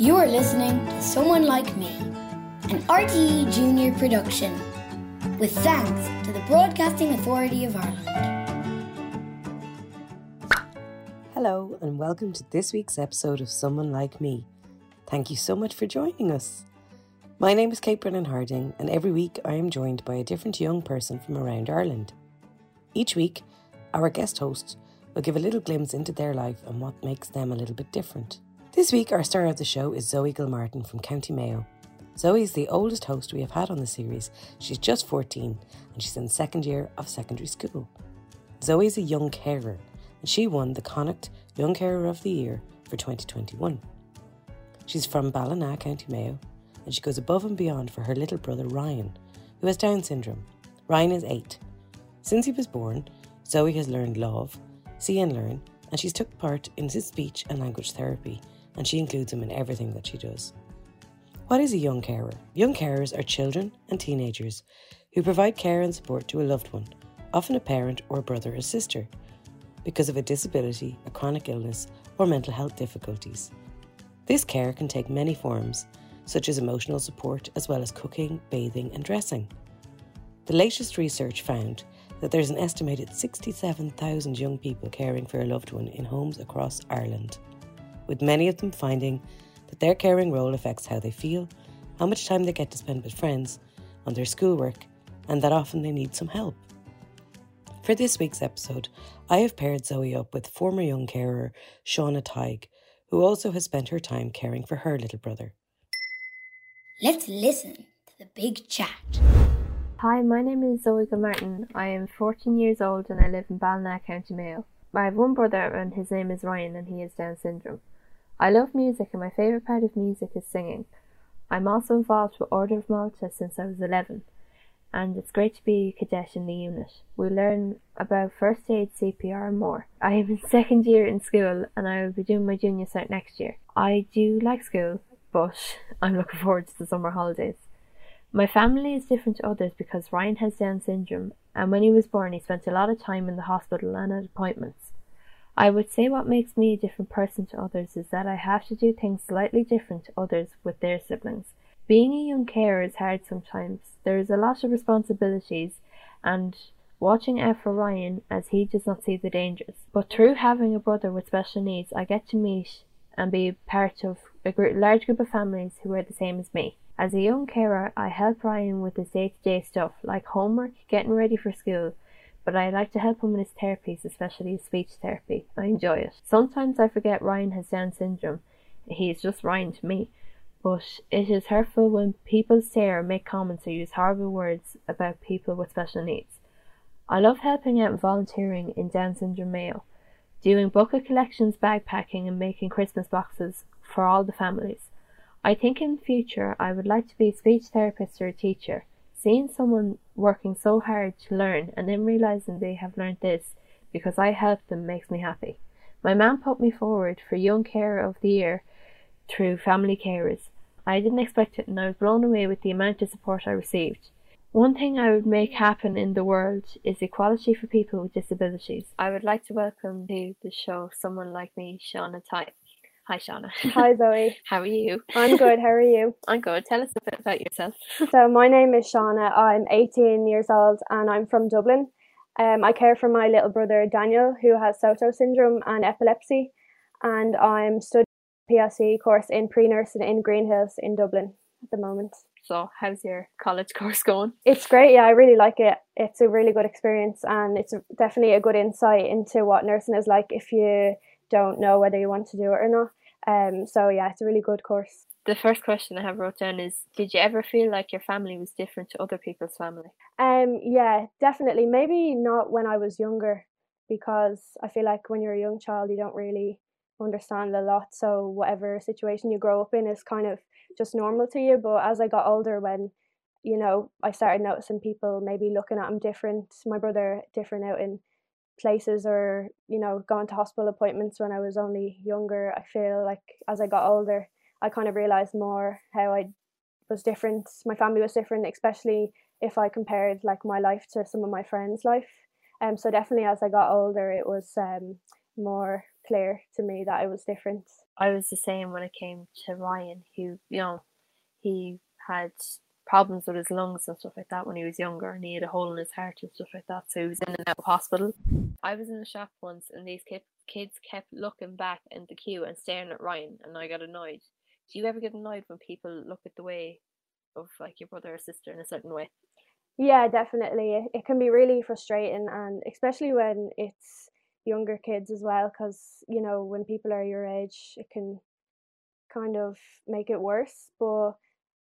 You're listening to Someone Like Me, an RTE Junior production, with thanks to the Broadcasting Authority of Ireland. Hello, and welcome to this week's episode of Someone Like Me. Thank you so much for joining us. My name is Kate Brennan Harding, and every week I am joined by a different young person from around Ireland. Each week, our guest hosts will give a little glimpse into their life and what makes them a little bit different. This week, our star of the show is Zoe Gilmartin from County Mayo. Zoe is the oldest host we have had on the series. She's just 14 and she's in second year of secondary school. Zoe is a young carer and she won the Connacht Young Carer of the Year for 2021. She's from Ballina, County Mayo, and she goes above and beyond for her little brother Ryan, who has Down syndrome. Ryan is eight. Since he was born, Zoe has learned Lámh, see and learn, and she's took part in his speech and language therapy, and she includes him in everything that she does. What is a young carer? Young carers are children and teenagers who provide care and support to a loved one, often a parent or a brother or sister, because of a disability, a chronic illness, or mental health difficulties. This care can take many forms, such as emotional support, as well as cooking, bathing, and dressing. The latest research found that there's an estimated 67,000 young people caring for a loved one in homes across Ireland, with many of them finding that their caring role affects how they feel, how much time they get to spend with friends, on their schoolwork, and that often they need some help. For this week's episode, I have paired Zoe up with former young carer Shauna Tighe, who also has spent her time caring for her little brother. Let's listen to the big chat. Hi, my name is Zoe Martin. I am 14 years old and I live in Ballina, County Mayo. I have one brother and his name is Ryan and he has Down syndrome. I love music and my favourite part of music is singing. I'm also involved with Order of Malta since I was 11 and it's great to be a cadet in the unit. We learn about first aid, CPR and more. I am in second year in school and I will be doing my junior cert next year. I do like school but I'm looking forward to the summer holidays. My family is different to others because Ryan has Down syndrome, and when he was born, he spent a lot of time in the hospital and at appointments. I would say what makes me a different person to others is that I have to do things slightly different to others with their siblings. Being a young carer is hard sometimes. There is a lot of responsibilities and watching out for Ryan as he does not see the dangers. But through having a brother with special needs, I get to meet and be part of a group, large group of families who are the same as me. As a young carer, I help Ryan with his day to day stuff like homework, getting ready for school, but I like to help him in his therapies, especially his speech therapy. I enjoy it. Sometimes I forget Ryan has Down syndrome. He is just Ryan to me. But it is hurtful when people stare or make comments or use horrible words about people with special needs. I love helping out and volunteering in Down Syndrome Mayo, doing bucket collections, backpacking, and making Christmas boxes for all the families. I think in future I would like to be a speech therapist or a teacher. Seeing someone working so hard to learn and then realizing they have learned this because I helped them makes me happy. My mum put me forward for Young Carer of the Year through Family Carers. I didn't expect it and I was blown away with the amount of support I received. One thing I would make happen in the world is equality for people with disabilities. I would like to welcome to the show someone like me, Shauna Tighe. Hi, Shauna. Hi, Zoe. How are you? I'm good. How are you? I'm good. Tell us a bit about yourself. So, my name is Shauna. I'm 18 years old and I'm from Dublin. Um, I care for my little brother Daniel, who has Sotos syndrome and epilepsy, and I'm studying PLC course in pre nursing in Greenhills in Dublin at the moment. So, how's your college course going? It's great. Yeah, I really like it. It's a really good experience, and it's definitely a good insight into what nursing is like if you don't know whether you want to do it or not. Um, so yeah, it's a really good course. The first question I have wrote down is Did you ever feel like your family was different to other people's family? Um, yeah, definitely. Maybe not when I was younger, because I feel like when you're a young child, you don't really understand a lot. So whatever situation you grow up in is kind of just normal to you. But as I got older, when you know, I started noticing people maybe looking at him different. My brother different out in places or you know going to hospital appointments when I was only younger. I feel like as I got older, I kind of realized more how I was different. My family was different, especially if I compared like my life to some of my friends' life. Um, so definitely as I got older, it was um more clear to me that I was different. I was the same when it came to Ryan, who you know, he had problems with his lungs and stuff like that when he was younger, and he had a hole in his heart and stuff like that, so he was in and out of hospital. I was in the shop once, and these kids kept looking back in the queue and staring at Ryan, and I got annoyed. Do you ever get annoyed when people look at the way of like your brother or sister in a certain way? Yeah, definitely. It, it can be really frustrating, and especially when it's younger kids as well, because you know when people are your age, it can kind of make it worse. But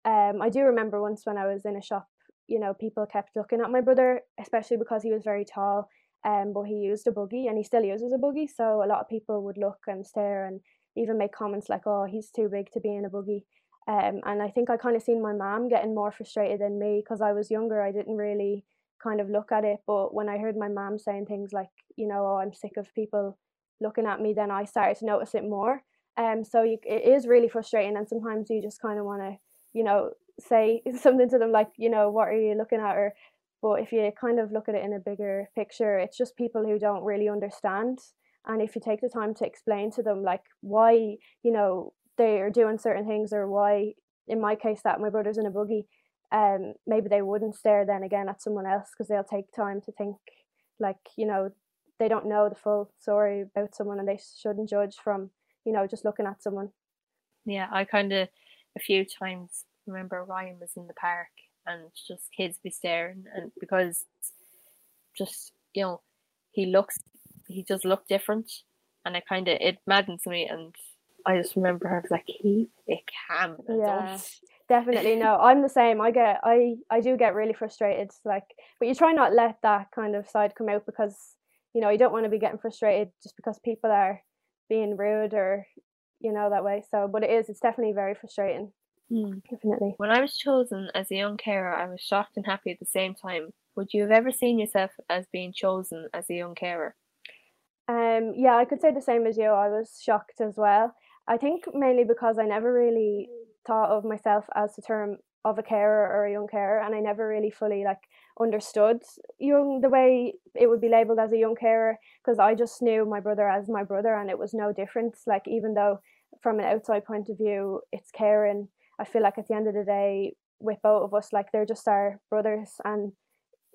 um, I do remember once when I was in a shop, you know, people kept looking at my brother, especially because he was very tall. Um, but he used a buggy, and he still uses a buggy. So a lot of people would look and stare, and even make comments like, "Oh, he's too big to be in a buggy." Um, and I think I kind of seen my mom getting more frustrated than me because I was younger. I didn't really kind of look at it, but when I heard my mom saying things like, you know, "Oh, I'm sick of people looking at me," then I started to notice it more. Um, so you, it is really frustrating, and sometimes you just kind of want to, you know, say something to them like, you know, what are you looking at, or but if you kind of look at it in a bigger picture, it's just people who don't really understand. And if you take the time to explain to them like why you know they are doing certain things or why in my case that my brother's in a buggy um maybe they wouldn't stare then again at someone else because they'll take time to think like you know they don't know the full story about someone and they shouldn't judge from you know just looking at someone. Yeah i kind of a few times remember ryan was in the park and just kids be staring and because just you know he looks he just looked different, and it kind of it maddens me. And I just remember I was like, keep it calm. Yeah, definitely. No, I'm the same. I get I I do get really frustrated. Like, but you try not let that kind of side come out because you know you don't want to be getting frustrated just because people are being rude or you know that way. So, but it is. It's definitely very frustrating. Mm. Definitely. When I was chosen as a young carer, I was shocked and happy at the same time. Would you have ever seen yourself as being chosen as a young carer? Um, yeah, I could say the same as you. I was shocked as well. I think mainly because I never really thought of myself as the term of a carer or a young carer, and I never really fully like understood young the way it would be labeled as a young carer because I just knew my brother as my brother, and it was no difference. Like even though from an outside point of view, it's caring. I feel like at the end of the day, with both of us, like they're just our brothers, and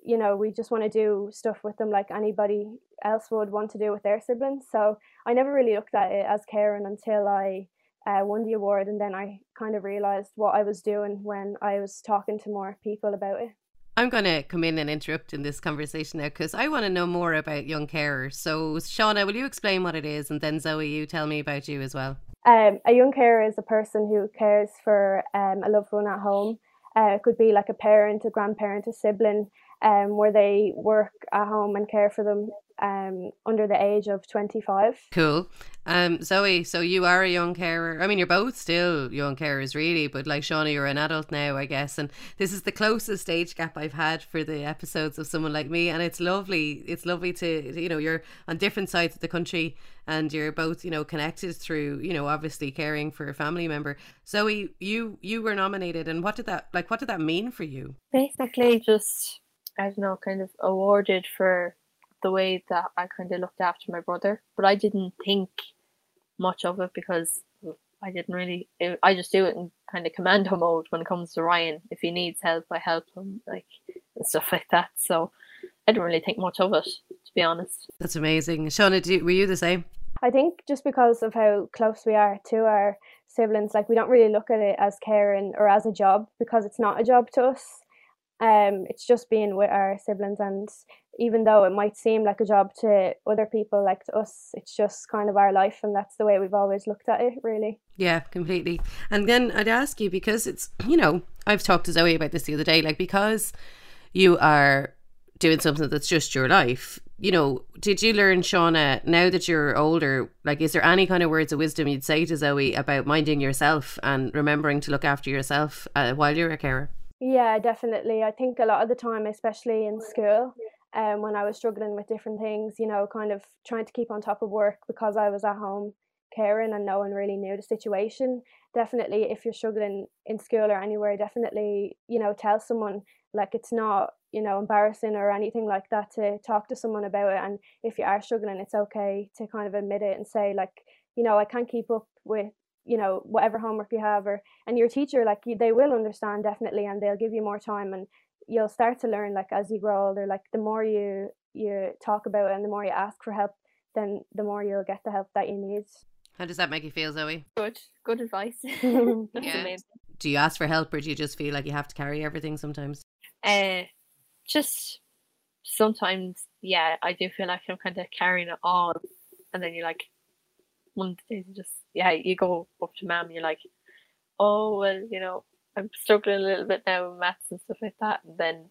you know we just want to do stuff with them like anybody else would want to do with their siblings so i never really looked at it as caring until i uh, won the award and then i kind of realized what i was doing when i was talking to more people about it I'm going to come in and interrupt in this conversation now because I want to know more about young carers. So, Shauna, will you explain what it is? And then, Zoe, you tell me about you as well. Um, a young carer is a person who cares for um, a loved one at home. Uh, it could be like a parent, a grandparent, a sibling, um, where they work at home and care for them um, under the age of 25. Cool. Um, Zoe, so you are a young carer. I mean, you're both still young carers, really, but like Shauna, you're an adult now, I guess. And this is the closest age gap I've had for the episodes of someone like me. And it's lovely. It's lovely to, you know, you're on different sides of the country and you're both, you know, connected through, you know, obviously caring for a family member. Zoe, you you were nominated, and what did that like? What did that mean for you? Basically, just I don't know, kind of awarded for the way that I kind of looked after my brother. But I didn't think much of it because I didn't really. I just do it in kind of commando mode when it comes to Ryan. If he needs help, I help him, like and stuff like that. So I didn't really think much of it, to be honest. That's amazing, Shauna. You, were you the same? I think just because of how close we are to our siblings, like we don't really look at it as caring or as a job because it's not a job to us. Um, it's just being with our siblings, and even though it might seem like a job to other people, like to us, it's just kind of our life, and that's the way we've always looked at it, really. Yeah, completely. And then I'd ask you because it's, you know, I've talked to Zoe about this the other day, like because you are doing something that's just your life. You know, did you learn, Shauna, now that you're older, like, is there any kind of words of wisdom you'd say to Zoe about minding yourself and remembering to look after yourself uh, while you're a carer? Yeah, definitely. I think a lot of the time, especially in school, um, when I was struggling with different things, you know, kind of trying to keep on top of work because I was at home caring and no one really knew the situation. Definitely, if you're struggling in school or anywhere, definitely, you know, tell someone like it's not you know embarrassing or anything like that to talk to someone about it and if you are struggling it's okay to kind of admit it and say like you know i can't keep up with you know whatever homework you have or and your teacher like they will understand definitely and they'll give you more time and you'll start to learn like as you grow older like the more you you talk about it and the more you ask for help then the more you'll get the help that you need. How does that make you feel zoe? Good good advice. That's yeah. do you ask for help or do you just feel like you have to carry everything sometimes? Uh just sometimes, yeah, I do feel like I'm kind of carrying it all, and then you're like, one day you just yeah, you go up to mom, you're like, oh well, you know, I'm struggling a little bit now with maths and stuff like that, and then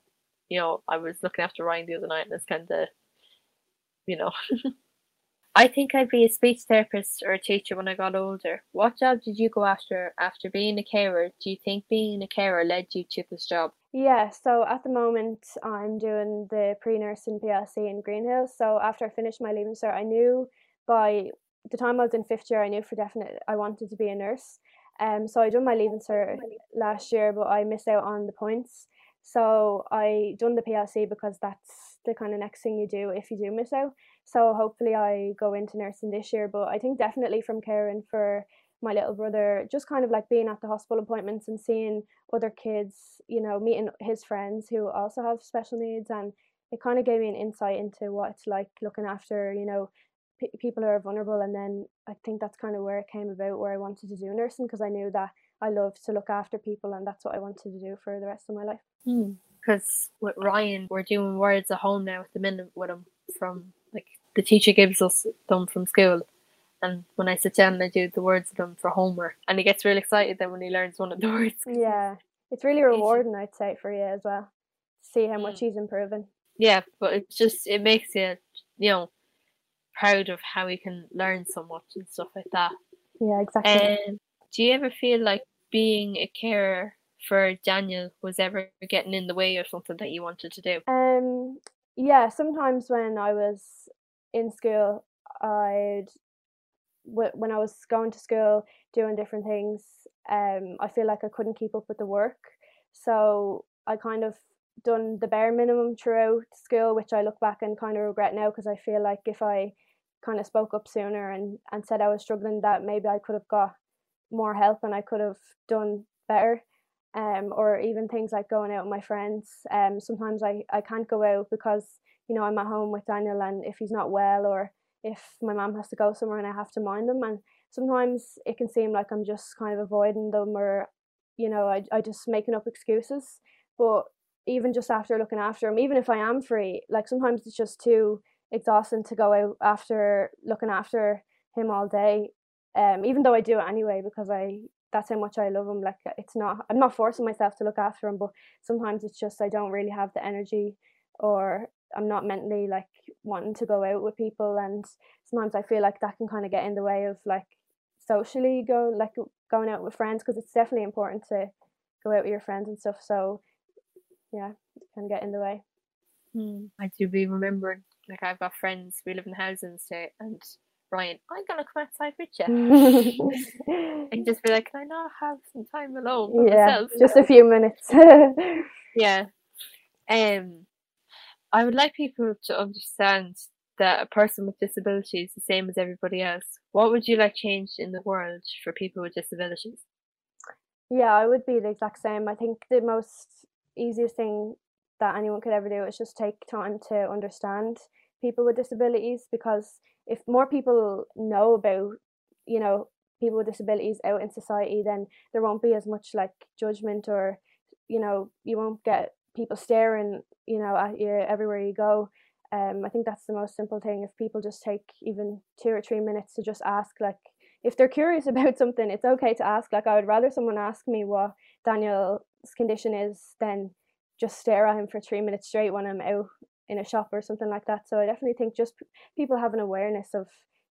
you know, I was looking after Ryan the other night, and it's kind of, you know. I think I'd be a speech therapist or a teacher when I got older. What job did you go after after being a carer? Do you think being a carer led you to this job? Yeah, so at the moment I'm doing the pre-nursing PLC in Greenhill. So after I finished my leaving cert, I knew by the time I was in fifth year, I knew for definite I wanted to be a nurse. Um, so I done my leaving cert last year, but I missed out on the points. So I done the PLC because that's the kind of next thing you do if you do miss out. So hopefully I go into nursing this year. But I think definitely from caring for my little brother, just kind of like being at the hospital appointments and seeing other kids, you know, meeting his friends who also have special needs. And it kind of gave me an insight into what it's like looking after, you know, p- people who are vulnerable. And then I think that's kind of where it came about, where I wanted to do nursing because I knew that I love to look after people and that's what I wanted to do for the rest of my life. Because hmm. with Ryan, we're doing words at home now at the minute with him from like the teacher gives us them from school and when I sit down and I do the words of them for homework, and he gets really excited then when he learns one of the words. Yeah, it's really rewarding, I'd say, for you as well. See how much mm. he's improving. Yeah, but it just it makes you, you know, proud of how he can learn so much and stuff like that. Yeah, exactly. And do you ever feel like being a carer for Daniel was ever getting in the way of something that you wanted to do? Um, yeah, sometimes when I was in school, I'd when I was going to school doing different things, um, I feel like I couldn't keep up with the work. So I kind of done the bare minimum throughout school, which I look back and kind of regret now because I feel like if I kind of spoke up sooner and, and said I was struggling, that maybe I could have got more help and I could have done better. Um, or even things like going out with my friends. Um, sometimes I, I can't go out because you know I'm at home with Daniel, and if he's not well or if my mom has to go somewhere and I have to mind them. And sometimes it can seem like I'm just kind of avoiding them or, you know, I, I just making up excuses. But even just after looking after him, even if I am free, like sometimes it's just too exhausting to go out after looking after him all day. Um, even though I do it anyway because I that's how much I love him. Like it's not I'm not forcing myself to look after him, but sometimes it's just I don't really have the energy or I'm not mentally like wanting to go out with people and sometimes I feel like that can kind of get in the way of like socially go like going out with friends because it's definitely important to go out with your friends and stuff so yeah it can get in the way hmm. I do be remembering like I've got friends we live in housing state and Ryan, I'm gonna come outside with you. and just be like, Can I not have some time alone? yeah, myself? just a few minutes. yeah. Um I would like people to understand that a person with disability is the same as everybody else. What would you like changed in the world for people with disabilities? Yeah, I would be the exact same. I think the most easiest thing that anyone could ever do is just take time to understand people with disabilities because if more people know about, you know, people with disabilities out in society, then there won't be as much like judgment or, you know, you won't get people staring, you know, at you everywhere you go. Um, I think that's the most simple thing. If people just take even two or three minutes to just ask, like, if they're curious about something, it's okay to ask. Like, I would rather someone ask me what Daniel's condition is than just stare at him for three minutes straight when I'm out in a shop or something like that. So I definitely think just people have an awareness of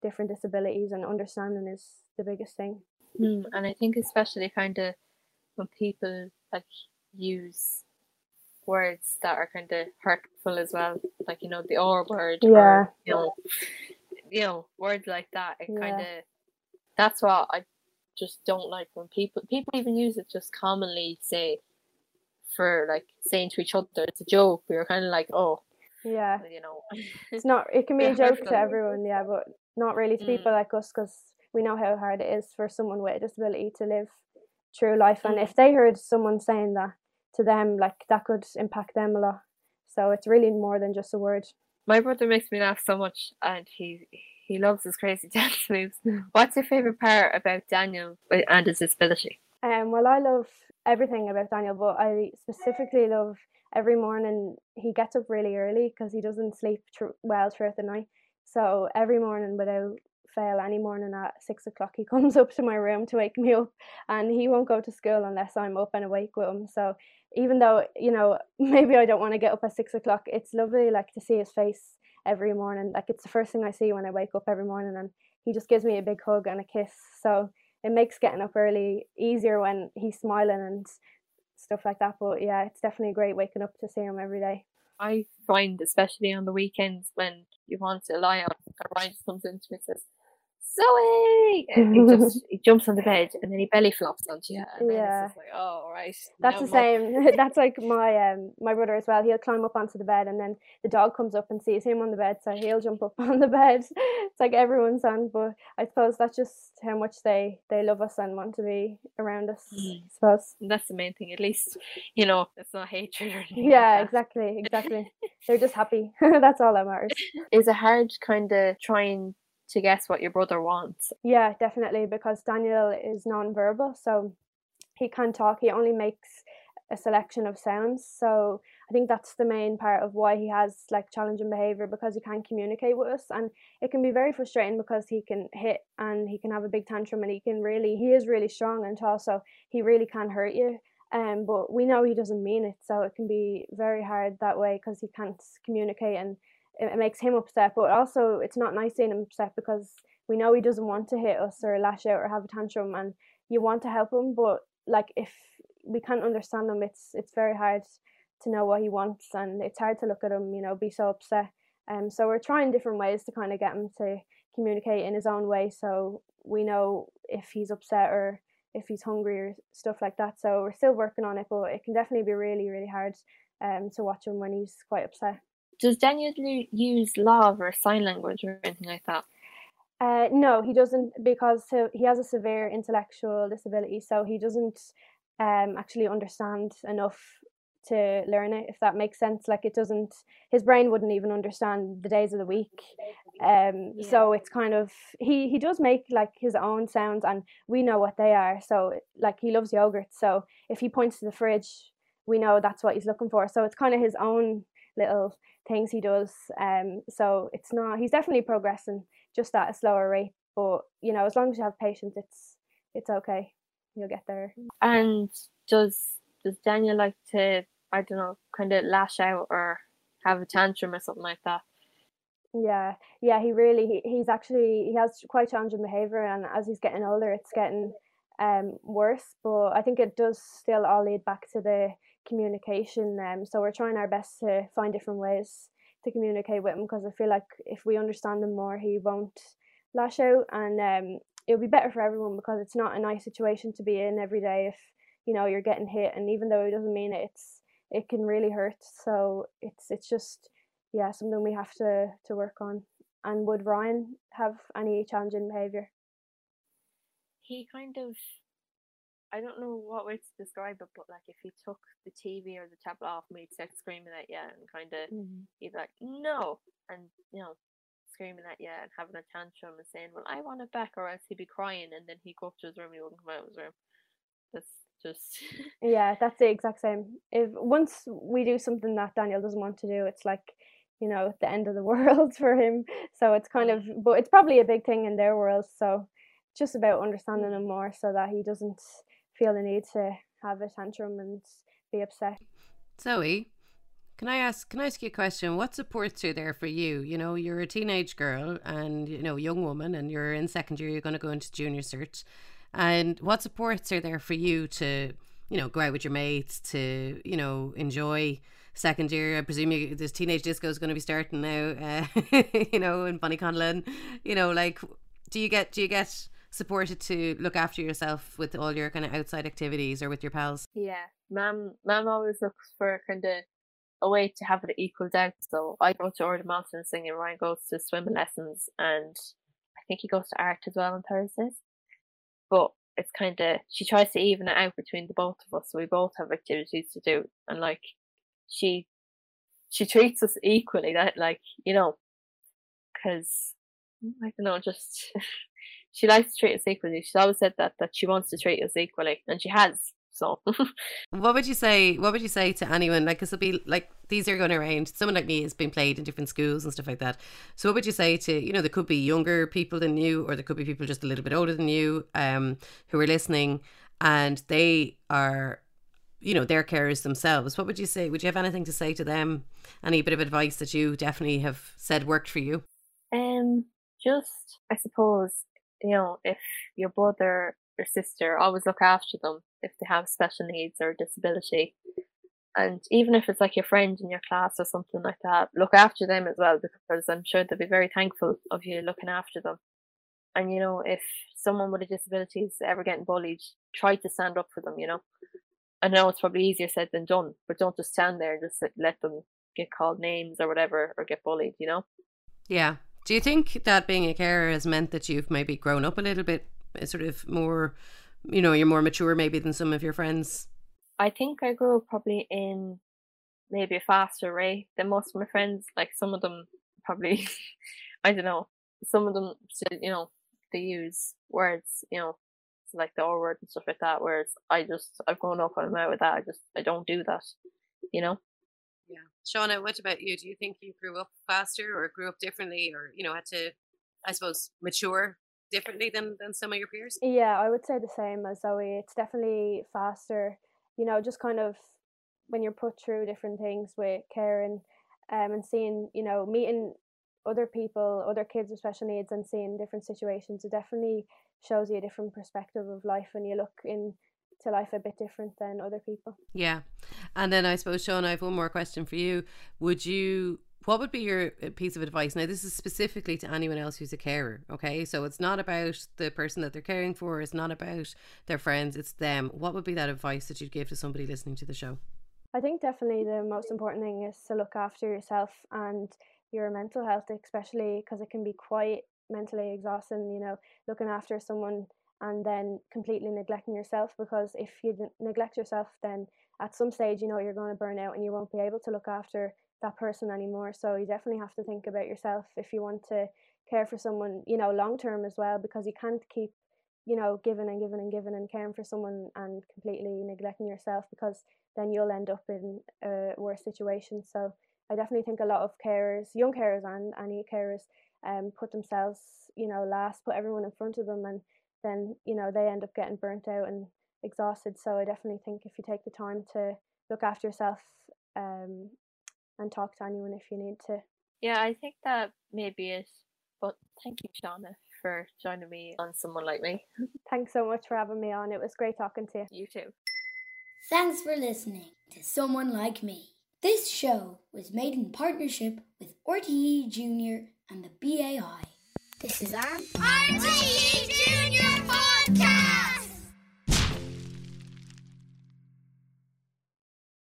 different disabilities and understanding is the biggest thing. Mm, and I think especially kind of when people like use words that are kind of hurtful as well, like you know the R word, yeah, or, you know, you know words like that. It yeah. kind of that's what I just don't like when people people even use it just commonly say for like saying to each other it's a joke. We were kind of like, oh, yeah, you know, it's not. It can be a joke to everyone, yeah, but not really to Mm. people like us because we know how hard it is for someone with a disability to live true life. And Mm. if they heard someone saying that to them, like that could impact them a lot. So it's really more than just a word. my brother makes me laugh so much, and he he loves his crazy dance moves. What's your favorite part about Daniel and his disability? Um, well, I love everything about Daniel, but I specifically love every morning he gets up really early because he doesn't sleep tr- well throughout the night. So every morning, without fail, any morning at six o'clock, he comes up to my room to wake me up, and he won't go to school unless I'm up and awake with him. So even though you know maybe I don't want to get up at six o'clock, it's lovely like to see his face every morning. Like it's the first thing I see when I wake up every morning, and he just gives me a big hug and a kiss. So it makes getting up early easier when he's smiling and stuff like that. But yeah, it's definitely great waking up to see him every day. I find, especially on the weekends when you want to lie on, Ryan comes into me and says, Zoe! And he just he jumps on the bed and then he belly flops onto you. And then Yeah. it's just like, oh, all right. That's now the I'm same. That's like my um my brother as well. He'll climb up onto the bed and then the dog comes up and sees him on the bed, so he'll jump up on the bed. It's like everyone's on, but I suppose that's just how much they they love us and want to be around us. Mm. I suppose. And that's the main thing. At least, you know, it's not hatred or anything. Yeah, like exactly, exactly. They're just happy. that's all that matters. Is it hard kind of trying to guess what your brother wants? Yeah, definitely, because Daniel is non-verbal, so he can't talk. He only makes a selection of sounds. So I think that's the main part of why he has like challenging behavior because he can't communicate with us, and it can be very frustrating because he can hit and he can have a big tantrum and he can really he is really strong and tall, so he really can hurt you. Um, but we know he doesn't mean it, so it can be very hard that way because he can't communicate and it, it makes him upset. But also, it's not nice seeing him upset because we know he doesn't want to hit us or lash out or have a tantrum, and you want to help him, but like if we can't understand him, it's it's very hard to know what he wants, and it's hard to look at him, you know, be so upset. Um, so we're trying different ways to kind of get him to communicate in his own way, so we know if he's upset or if he's hungry or stuff like that. So we're still working on it, but it can definitely be really really hard um to watch him when he's quite upset. Does Daniel use Lámh or sign language or anything like that? Uh, no, he doesn't because he, he has a severe intellectual disability, so he doesn't um actually understand enough to learn it. If that makes sense, like it doesn't, his brain wouldn't even understand the days of the week. Um, so it's kind of he he does make like his own sounds, and we know what they are. So like he loves yogurt, so if he points to the fridge, we know that's what he's looking for. So it's kind of his own little things he does. Um, so it's not he's definitely progressing just at a slower rate. But you know, as long as you have patience, it's it's okay. You'll get there. And does does Daniel like to I don't know kind of lash out or have a tantrum or something like that? Yeah, yeah. He really he, he's actually he has quite challenging behavior, and as he's getting older, it's getting um worse. But I think it does still all lead back to the communication. Um, so we're trying our best to find different ways to communicate with him because I feel like if we understand him more, he won't lash out, and um, it'll be better for everyone because it's not a nice situation to be in every day if you know you're getting hit, and even though he doesn't mean it, it's it can really hurt. So it's it's just yeah something we have to to work on. And would Ryan have any challenging behavior? He kind of I don't know what way to describe it, but like if he took the TV or the tablet off me, he'd start screaming at you and kind of mm-hmm. he'd be like no, and you know screaming at you and having a tantrum and saying, "Well, I want it back," or else he'd be crying, and then he'd go up to his room, and he wouldn't come out of his room. That's just Yeah, that's the exact same. If once we do something that Daniel doesn't want to do, it's like you know the end of the world for him. So it's kind of, but it's probably a big thing in their world. So just about understanding him more so that he doesn't feel the need to have a tantrum and be upset. Zoe, can I ask can I ask you a question? What supports are there for you? You know, you're a teenage girl and you know, young woman and you're in second year, you're gonna go into junior cert. And what supports are there for you to, you know, go out with your mates, to, you know, enjoy second year? I presume you, this teenage disco is going to be starting now, uh, you know, in Bonniconlon. You know, like, do you get do you get supported to look after yourself with all your kind of outside activities or with your pals? yeah, mom, mom always looks for kind of a way to have it equaled out. So I go to Order of Malta singing, Ryan goes to swimming lessons, and I think he goes to art as well on Thursdays. But it's kind of she tries to even it out between the both of us. So we both have activities to do, and like she she treats us equally. That like you know, because I don't know, just she likes to treat us equally. She's always said that that she wants to treat us equally, and she has. So, what would you say? What would you say to anyone? Like, this will be like these are going around. Someone like me has been played in different schools and stuff like that. So, what would you say to you know? There could be younger people than you, or there could be people just a little bit older than you, um, who are listening, and they are, you know, their carers themselves. What would you say? Would you have anything to say to them? Any bit of advice that you definitely have said worked for you? Um, just I suppose you know if your brother or sister, always look after them if they have special needs or disability. And even if it's like your friend in your class or something like that, look after them as well because I'm sure they'll be very thankful of you looking after them. And you know, if someone with a disability is ever getting bullied, try to stand up for them, you know. I know it's probably easier said than done, but don't just stand there and just let them get called names or whatever or get bullied, you know? Yeah. Do you think that being a carer has meant that you've maybe grown up a little bit uh, sort of more, you know, you're more mature maybe than some of your friends? I think I grew up probably in maybe a faster rate than most of my friends. Like some of them probably, I don't know, some of them you know, they use words, you know, like the R word and stuff like that. Whereas I just, I've grown up and I'm out with that. I just, I don't do that, you know? Yeah. Shauna, what about you? Do you think you grew up faster or grew up differently or, you know, had to, I suppose, mature differently than than some of your peers? Yeah, I would say the same as Zoe. It's definitely faster. You know, just kind of when you're put through different things with Karen, um, and seeing you know meeting other people, other kids with special needs, and seeing different situations, it definitely shows you a different perspective of life when you look in to life a bit different than other people. Yeah. And then I suppose, Sean, I have one more question for you. Would you what would be your uh, piece of advice? Now, this is specifically to anyone else who's a carer, okay? So it's not about the person that they're caring for, it's not about their friends, it's them. What would be that advice that you'd give to somebody listening to the show? I think definitely the most important thing is to look after yourself and your mental health, especially because it can be quite mentally exhausting, you know, looking after someone and then completely neglecting yourself because if you neglect yourself, then at some stage, you know, you're going to burn out and you won't be able to look after that person anymore. So you definitely have to think about yourself if you want to care for someone, you know, long term as well, because you can't keep, you know, giving and giving and giving and caring for someone and completely neglecting yourself because then you'll end up in a worse situation. So I definitely think a lot of carers, young carers and any carers, um, put themselves, you know, last, put everyone in front of them, and then you know they end up getting burnt out and exhausted. So I definitely think if you take the time to look after yourself, um, and talk to anyone if you need to. Yeah, I think that maybe it. But thank you, Shauna, for joining me on Someone Like Me. Thanks so much for having me on. It was great talking to you. You too. Thanks for listening to Someone Like Me. This show was made in partnership with RTE Junior and the BAI. This is our RTE!